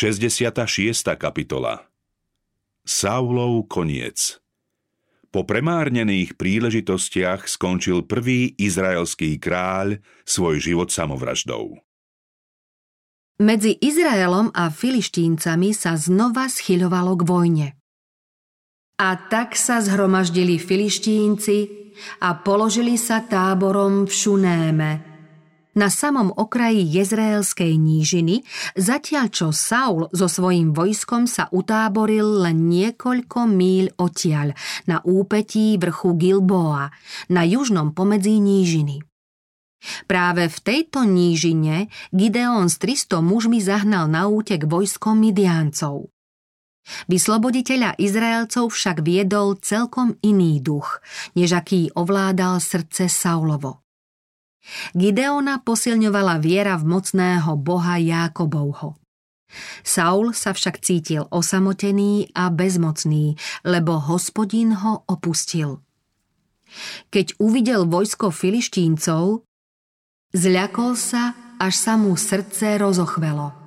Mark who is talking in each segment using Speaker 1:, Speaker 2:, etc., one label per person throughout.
Speaker 1: 66. kapitola Saulov koniec Po premárnených príležitostiach skončil prvý izraelský kráľ svoj život samovraždou.
Speaker 2: Medzi Izraelom a filištíncami sa znova schyľovalo k vojne. A tak sa zhromaždili filištínci a položili sa táborom v Šunéme – na samom okraji Jezraelskej nížiny, zatiaľ čo Saul so svojím vojskom sa utáboril len niekoľko míľ odtiaľ, na úpetí vrchu Gilboa, na južnom pomedzí nížiny. Práve v tejto nížine Gideon s 300 mužmi zahnal na útek vojskom Midiancov. Vysloboditeľa Izraelcov však viedol celkom iný duch, než aký ovládal srdce Saulovo. Gideona posilňovala viera v mocného boha Jákobovho. Saul sa však cítil osamotený a bezmocný, lebo hospodin ho opustil. Keď uvidel vojsko filištíncov, zľakol sa, až sa mu srdce rozochvelo.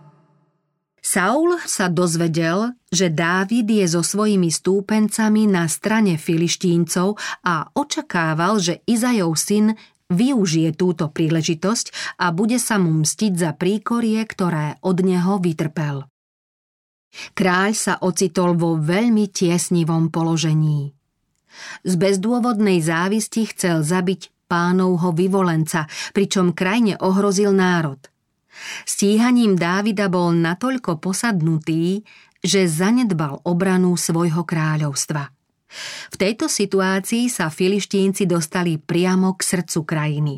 Speaker 2: Saul sa dozvedel, že Dávid je so svojimi stúpencami na strane filištíncov a očakával, že Izajov syn využije túto príležitosť a bude sa mu mstiť za príkorie, ktoré od neho vytrpel. Kráľ sa ocitol vo veľmi tiesnivom položení. Z bezdôvodnej závisti chcel zabiť pánovho vyvolenca, pričom krajne ohrozil národ. Stíhaním Dávida bol natoľko posadnutý, že zanedbal obranu svojho kráľovstva – v tejto situácii sa filištínci dostali priamo k srdcu krajiny.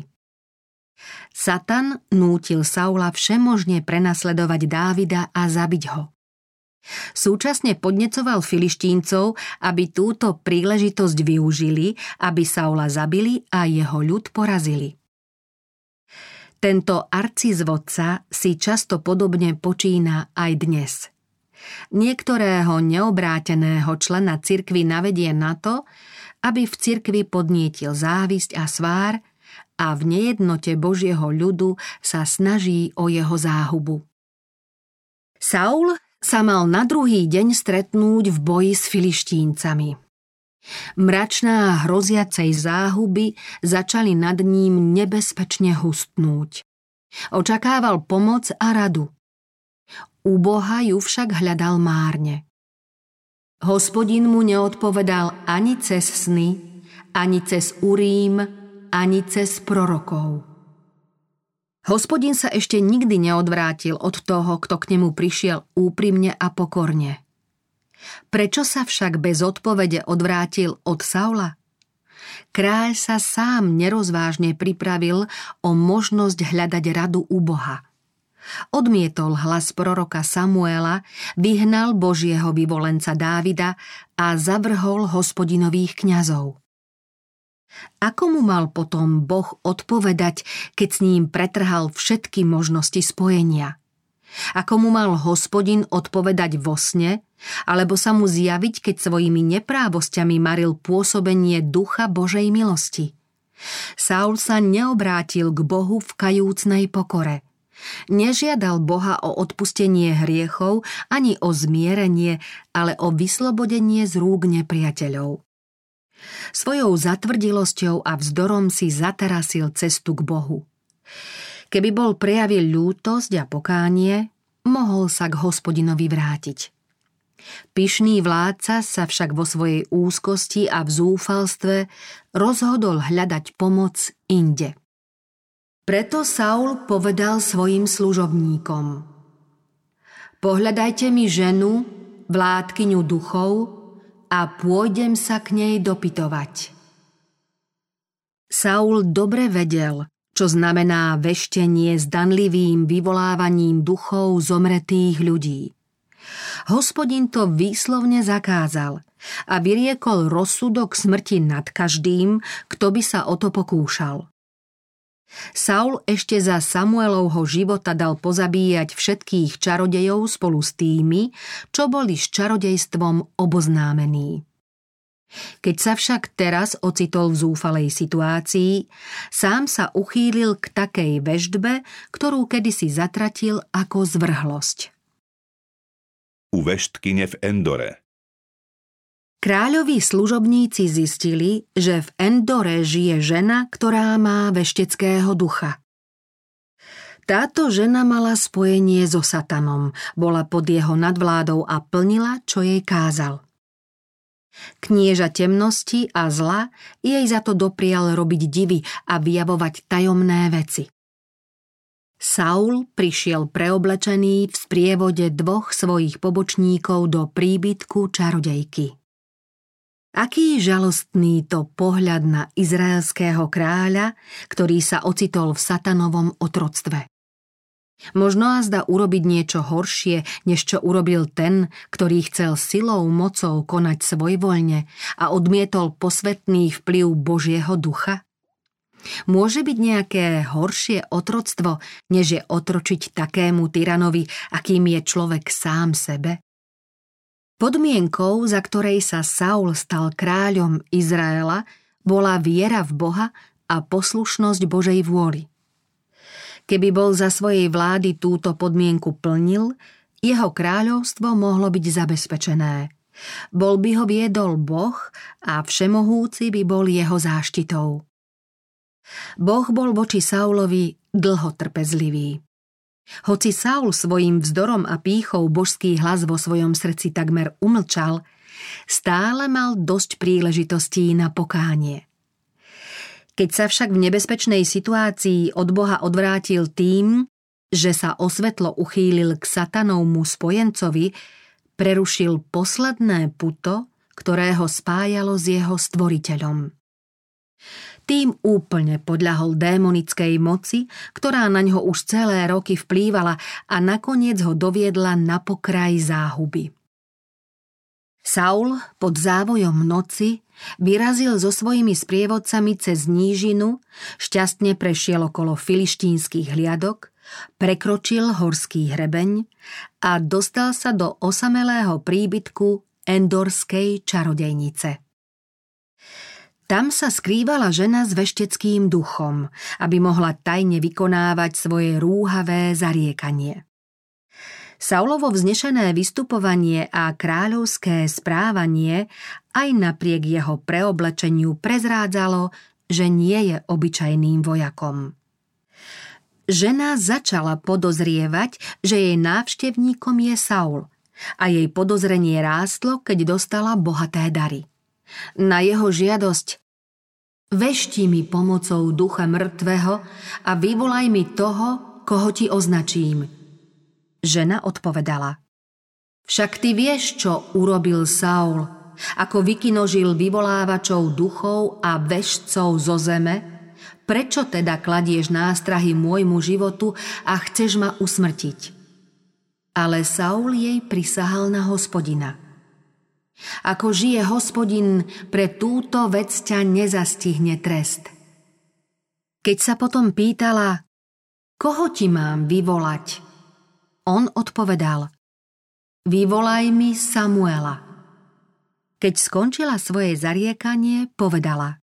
Speaker 2: Satan nútil Saula všemožne prenasledovať Dávida a zabiť ho. Súčasne podnecoval filištíncov, aby túto príležitosť využili, aby Saula zabili a jeho ľud porazili. Tento arcizvodca si často podobne počína aj dnes – Niektorého neobráteného člena cirkvy navedie na to, aby v cirkvi podnietil závisť a svár a v nejednote Božieho ľudu sa snaží o jeho záhubu. Saul sa mal na druhý deň stretnúť v boji s filištíncami. Mračná hroziacej záhuby začali nad ním nebezpečne hustnúť. Očakával pomoc a radu. U Boha ju však hľadal márne. Hospodin mu neodpovedal ani cez sny, ani cez Urím, ani cez prorokov. Hospodin sa ešte nikdy neodvrátil od toho, kto k nemu prišiel úprimne a pokorne. Prečo sa však bez odpovede odvrátil od Saula? Kráľ sa sám nerozvážne pripravil o možnosť hľadať radu u Boha. Odmietol hlas proroka Samuela, vyhnal Božieho vyvolenca Dávida a zavrhol hospodinových kňazov. Ako mu mal potom Boh odpovedať, keď s ním pretrhal všetky možnosti spojenia? Ako mu mal hospodin odpovedať vo sne, alebo sa mu zjaviť, keď svojimi neprávosťami maril pôsobenie ducha Božej milosti? Saul sa neobrátil k Bohu v kajúcnej pokore. Nežiadal Boha o odpustenie hriechov ani o zmierenie, ale o vyslobodenie z rúk nepriateľov. Svojou zatvrdilosťou a vzdorom si zatarasil cestu k Bohu. Keby bol prejavil ľútosť a pokánie, mohol sa k hospodinovi vrátiť. Pyšný vládca sa však vo svojej úzkosti a v zúfalstve rozhodol hľadať pomoc inde. Preto Saul povedal svojim služobníkom Pohľadajte mi ženu, vládkyňu duchov a pôjdem sa k nej dopytovať. Saul dobre vedel, čo znamená veštenie danlivým vyvolávaním duchov zomretých ľudí. Hospodin to výslovne zakázal a vyriekol rozsudok smrti nad každým, kto by sa o to pokúšal. Saul ešte za Samuelovho života dal pozabíjať všetkých čarodejov spolu s tými, čo boli s čarodejstvom oboznámení. Keď sa však teraz ocitol v zúfalej situácii, sám sa uchýlil k takej veždbe, ktorú kedysi zatratil ako zvrhlosť.
Speaker 1: u veštkyne v Endore.
Speaker 2: Kráľovi služobníci zistili, že v Endore žije žena, ktorá má vešteckého ducha. Táto žena mala spojenie so satanom, bola pod jeho nadvládou a plnila, čo jej kázal. Knieža temnosti a zla jej za to doprial robiť divy a vyjavovať tajomné veci. Saul prišiel preoblečený v sprievode dvoch svojich pobočníkov do príbytku čarodejky. Aký žalostný to pohľad na izraelského kráľa, ktorý sa ocitol v satanovom otroctve. Možno a zda urobiť niečo horšie, než čo urobil ten, ktorý chcel silou, mocou konať svojvoľne a odmietol posvetný vplyv Božieho ducha? Môže byť nejaké horšie otroctvo, než je otročiť takému tyranovi, akým je človek sám sebe? Podmienkou, za ktorej sa Saul stal kráľom Izraela, bola viera v Boha a poslušnosť Božej vôli. Keby bol za svojej vlády túto podmienku plnil, jeho kráľovstvo mohlo byť zabezpečené. Bol by ho viedol Boh a všemohúci by bol jeho záštitou. Boh bol voči Saulovi dlho trpezlivý. Hoci Saul svojim vzdorom a pýchou božský hlas vo svojom srdci takmer umlčal, stále mal dosť príležitostí na pokánie. Keď sa však v nebezpečnej situácii od Boha odvrátil tým, že sa osvetlo uchýlil k satanovmu spojencovi, prerušil posledné puto, ktoré ho spájalo s jeho stvoriteľom. Tým úplne podľahol démonickej moci, ktorá na ňo už celé roky vplývala a nakoniec ho doviedla na pokraj záhuby. Saul pod závojom noci vyrazil so svojimi sprievodcami cez nížinu, šťastne prešiel okolo filištínskych hliadok, prekročil horský hrebeň a dostal sa do osamelého príbytku endorskej čarodejnice. Tam sa skrývala žena s vešteckým duchom, aby mohla tajne vykonávať svoje rúhavé zariekanie. Saulovo vznešené vystupovanie a kráľovské správanie aj napriek jeho preoblečeniu prezrádzalo, že nie je obyčajným vojakom. Žena začala podozrievať, že jej návštevníkom je Saul a jej podozrenie rástlo, keď dostala bohaté dary. Na jeho žiadosť Vešti mi pomocou ducha mŕtvého a vyvolaj mi toho, koho ti označím. Žena odpovedala. Však ty vieš, čo urobil Saul, ako vykinožil vyvolávačov duchov a vešcov zo zeme? Prečo teda kladieš nástrahy môjmu životu a chceš ma usmrtiť? Ale Saul jej prisahal na hospodina – ako žije hospodin, pre túto vec ťa nezastihne trest. Keď sa potom pýtala, koho ti mám vyvolať? On odpovedal, vyvolaj mi Samuela. Keď skončila svoje zariekanie, povedala,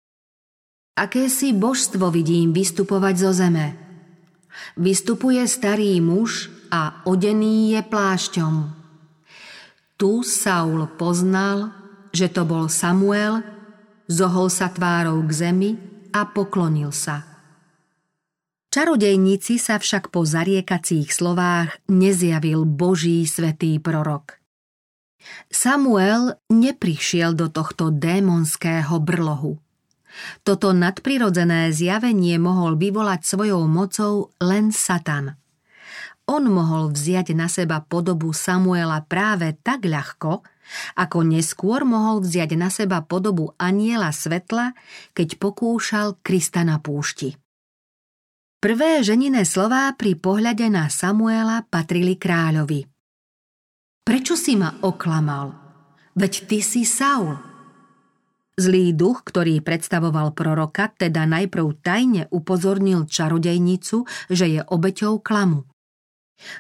Speaker 2: aké si božstvo vidím vystupovať zo zeme. Vystupuje starý muž a odený je plášťom. Tu Saul poznal, že to bol Samuel, zohol sa tvárou k zemi a poklonil sa. Čarodejníci sa však po zariekacích slovách nezjavil Boží svetý prorok. Samuel neprišiel do tohto démonského brlohu. Toto nadprirodzené zjavenie mohol vyvolať svojou mocou len Satan – on mohol vziať na seba podobu Samuela práve tak ľahko, ako neskôr mohol vziať na seba podobu aniela svetla, keď pokúšal Krista na púšti. Prvé ženiné slová pri pohľade na Samuela patrili kráľovi. Prečo si ma oklamal? Veď ty si Saul. Zlý duch, ktorý predstavoval proroka, teda najprv tajne upozornil čarodejnicu, že je obeťou klamu.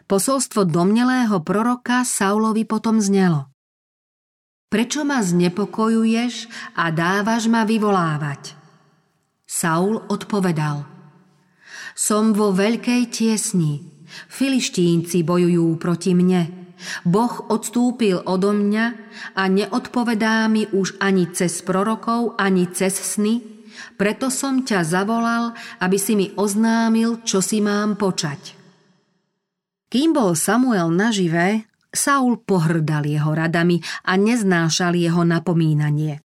Speaker 2: Posolstvo domnelého proroka Saulovi potom znelo. Prečo ma znepokojuješ a dávaš ma vyvolávať? Saul odpovedal. Som vo veľkej tiesni. Filištínci bojujú proti mne. Boh odstúpil odo mňa a neodpovedá mi už ani cez prorokov, ani cez sny, preto som ťa zavolal, aby si mi oznámil, čo si mám počať. Kým bol Samuel nažive, Saul pohrdal jeho radami a neznášal jeho napomínanie.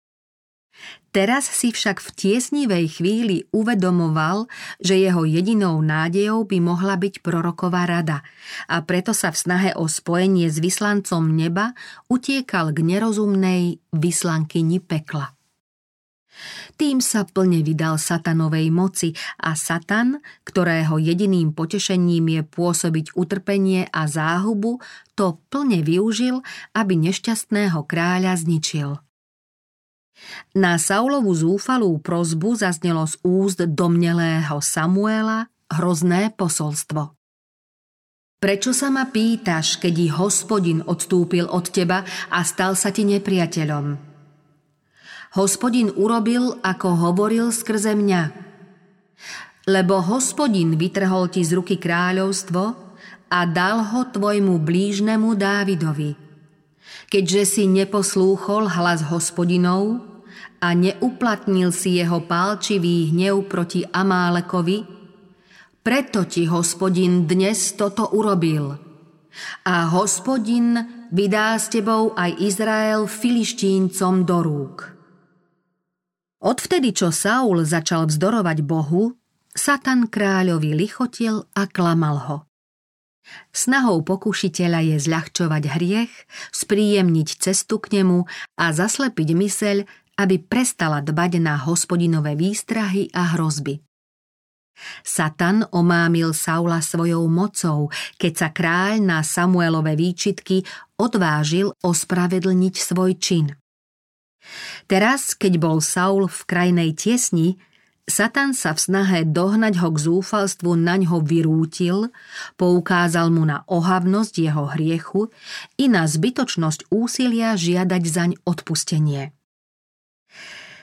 Speaker 2: Teraz si však v tiesnivej chvíli uvedomoval, že jeho jedinou nádejou by mohla byť proroková rada a preto sa v snahe o spojenie s vyslancom neba utiekal k nerozumnej vyslankyni pekla. Tým sa plne vydal satanovej moci a satan, ktorého jediným potešením je pôsobiť utrpenie a záhubu, to plne využil, aby nešťastného kráľa zničil. Na Saulovú zúfalú prozbu zaznelo z úst domnelého Samuela hrozné posolstvo. Prečo sa ma pýtaš, keď hospodin odstúpil od teba a stal sa ti nepriateľom? Hospodin urobil, ako hovoril skrze mňa. Lebo hospodin vytrhol ti z ruky kráľovstvo a dal ho tvojmu blížnemu Dávidovi. Keďže si neposlúchol hlas hospodinov, a neuplatnil si jeho pálčivý hnev proti Amálekovi, preto ti hospodin dnes toto urobil. A hospodin vydá s tebou aj Izrael filištíncom do rúk. Odvtedy, čo Saul začal vzdorovať Bohu, Satan kráľovi lichotil a klamal ho. Snahou pokušiteľa je zľahčovať hriech, spríjemniť cestu k nemu a zaslepiť myseľ aby prestala dbať na hospodinové výstrahy a hrozby. Satan omámil Saula svojou mocou, keď sa kráľ na Samuelové výčitky odvážil ospravedlniť svoj čin. Teraz, keď bol Saul v krajnej tiesni, Satan sa v snahe dohnať ho k zúfalstvu na ňo vyrútil, poukázal mu na ohavnosť jeho hriechu i na zbytočnosť úsilia žiadať zaň odpustenie.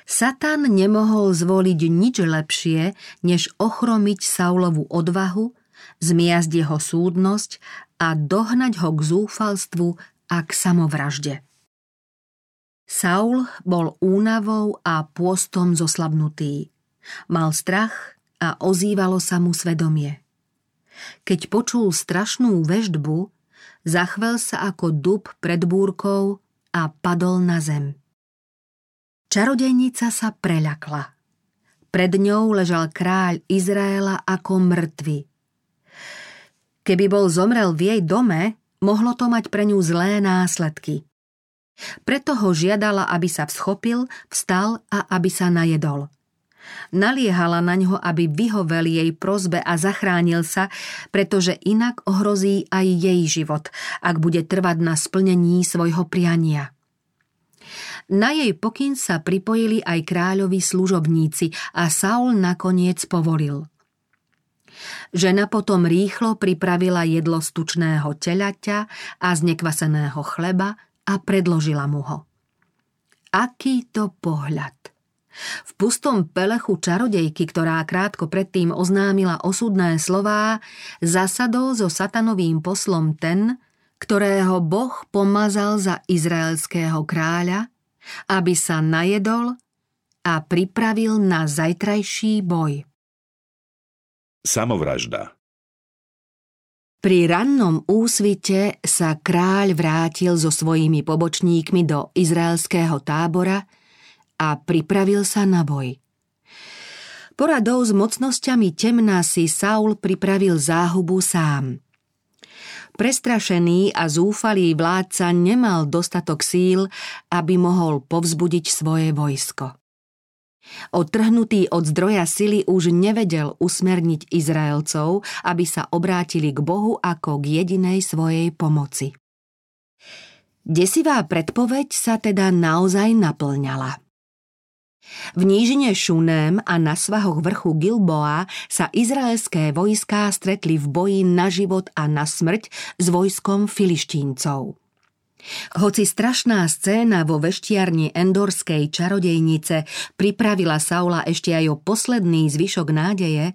Speaker 2: Satan nemohol zvoliť nič lepšie, než ochromiť Saulovu odvahu, zmiasť jeho súdnosť a dohnať ho k zúfalstvu a k samovražde. Saul bol únavou a pôstom zoslabnutý. Mal strach a ozývalo sa mu svedomie. Keď počul strašnú veždbu, zachvel sa ako dub pred búrkou a padol na zem. Čarodejnica sa preľakla. Pred ňou ležal kráľ Izraela ako mŕtvy. Keby bol zomrel v jej dome, mohlo to mať pre ňu zlé následky. Preto ho žiadala, aby sa vschopil, vstal a aby sa najedol. Naliehala na ňo, aby vyhovel jej prozbe a zachránil sa, pretože inak ohrozí aj jej život, ak bude trvať na splnení svojho priania. Na jej pokyn sa pripojili aj kráľovi služobníci a Saul nakoniec povolil. Žena potom rýchlo pripravila jedlo z tučného telaťa a z nekvaseného chleba a predložila mu ho. Aký to pohľad! V pustom pelechu čarodejky, ktorá krátko predtým oznámila osudné slová, zasadol so satanovým poslom ten, ktorého Boh pomazal za izraelského kráľa aby sa najedol a pripravil na zajtrajší boj.
Speaker 1: Samovražda
Speaker 2: Pri rannom úsvite sa kráľ vrátil so svojimi pobočníkmi do izraelského tábora a pripravil sa na boj. Poradou s mocnosťami temná si Saul pripravil záhubu sám – Prestrašený a zúfalý vládca nemal dostatok síl, aby mohol povzbudiť svoje vojsko. Odtrhnutý od zdroja sily už nevedel usmerniť Izraelcov, aby sa obrátili k Bohu ako k jedinej svojej pomoci. Desivá predpoveď sa teda naozaj naplňala. V nížine Šuném a na svahoch vrchu Gilboa sa izraelské vojská stretli v boji na život a na smrť s vojskom filištíncov. Hoci strašná scéna vo veštiarni endorskej čarodejnice pripravila Saula ešte aj o posledný zvyšok nádeje,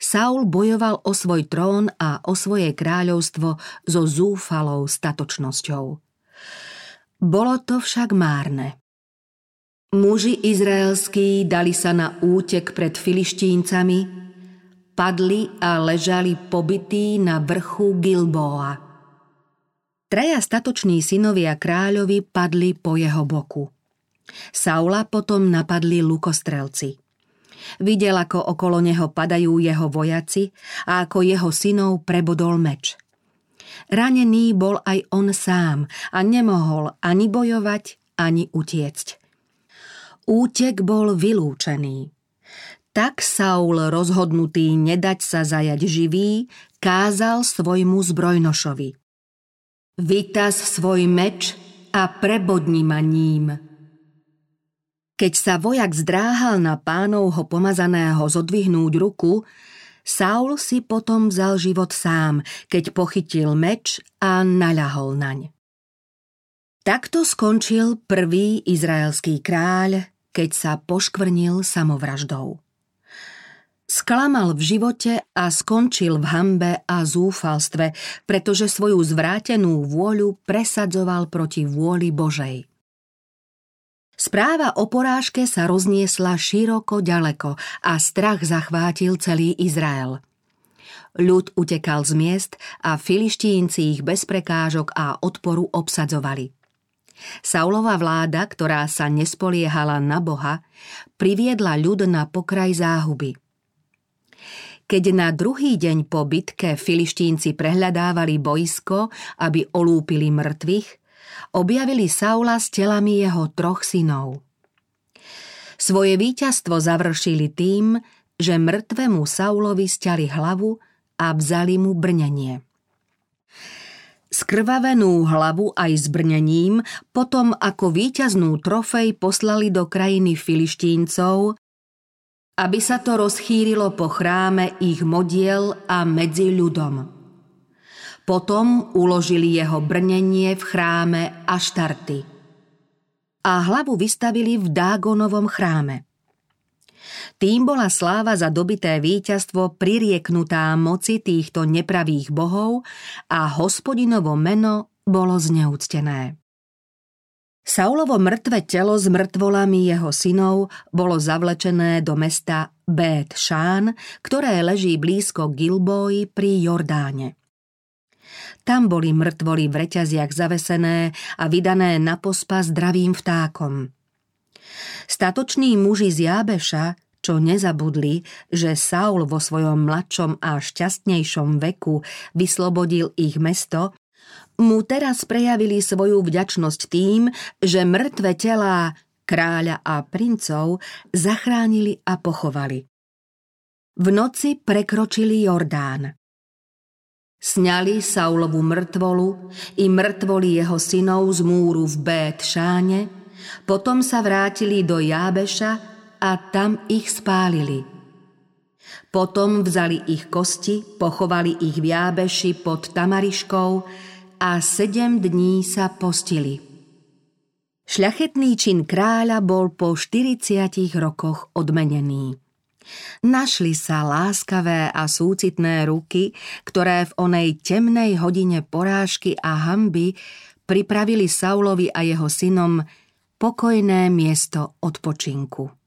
Speaker 2: Saul bojoval o svoj trón a o svoje kráľovstvo so zúfalou statočnosťou. Bolo to však márne. Muži izraelskí dali sa na útek pred filištíncami, padli a ležali pobytí na vrchu Gilboa. Traja statoční synovia kráľovi padli po jeho boku. Saula potom napadli lukostrelci – Videl, ako okolo neho padajú jeho vojaci a ako jeho synov prebodol meč. Ranený bol aj on sám a nemohol ani bojovať, ani utiecť. Útek bol vylúčený. Tak Saul, rozhodnutý nedať sa zajať živý, kázal svojmu zbrojnošovi. Vytaz svoj meč a prebodni ma ním. Keď sa vojak zdráhal na pánovho pomazaného zodvihnúť ruku, Saul si potom vzal život sám, keď pochytil meč a naľahol naň. Takto skončil prvý izraelský kráľ, keď sa poškvrnil samovraždou. Sklamal v živote a skončil v hambe a zúfalstve, pretože svoju zvrátenú vôľu presadzoval proti vôli Božej. Správa o porážke sa rozniesla široko ďaleko a strach zachvátil celý Izrael. Ľud utekal z miest a filištínci ich bez prekážok a odporu obsadzovali. Saulova vláda, ktorá sa nespoliehala na Boha, priviedla ľud na pokraj záhuby. Keď na druhý deň po bitke filištínci prehľadávali boisko, aby olúpili mŕtvych, objavili Saula s telami jeho troch synov. Svoje víťazstvo završili tým, že mŕtvemu Saulovi stiali hlavu a vzali mu brnenie. Skrvavenú hlavu aj s brnením potom ako víťaznú trofej poslali do krajiny filištíncov, aby sa to rozchýrilo po chráme ich modiel a medzi ľudom. Potom uložili jeho brnenie v chráme Aštarty. A hlavu vystavili v Dágonovom chráme. Tým bola sláva za dobité víťazstvo pririeknutá moci týchto nepravých bohov a hospodinovo meno bolo zneúctené. Saulovo mŕtve telo s mŕtvolami jeho synov bolo zavlečené do mesta Bet Šán, ktoré leží blízko Gilboji pri Jordáne. Tam boli mŕtvoly v reťaziach zavesené a vydané na pospa zdravým vtákom. Statoční muži z Jábeša, čo nezabudli, že Saul vo svojom mladšom a šťastnejšom veku vyslobodil ich mesto, mu teraz prejavili svoju vďačnosť tým, že mŕtve telá kráľa a princov zachránili a pochovali. V noci prekročili Jordán. Sňali Saulovu mŕtvolu i mŕtvoli jeho synov z múru v Bét Šáne, potom sa vrátili do Jábeša a tam ich spálili. Potom vzali ich kosti, pochovali ich v Jábeši pod Tamariškou a sedem dní sa postili. Šľachetný čin kráľa bol po 40 rokoch odmenený. Našli sa láskavé a súcitné ruky, ktoré v onej temnej hodine porážky a hamby pripravili Saulovi a jeho synom pokojné miesto odpočinku.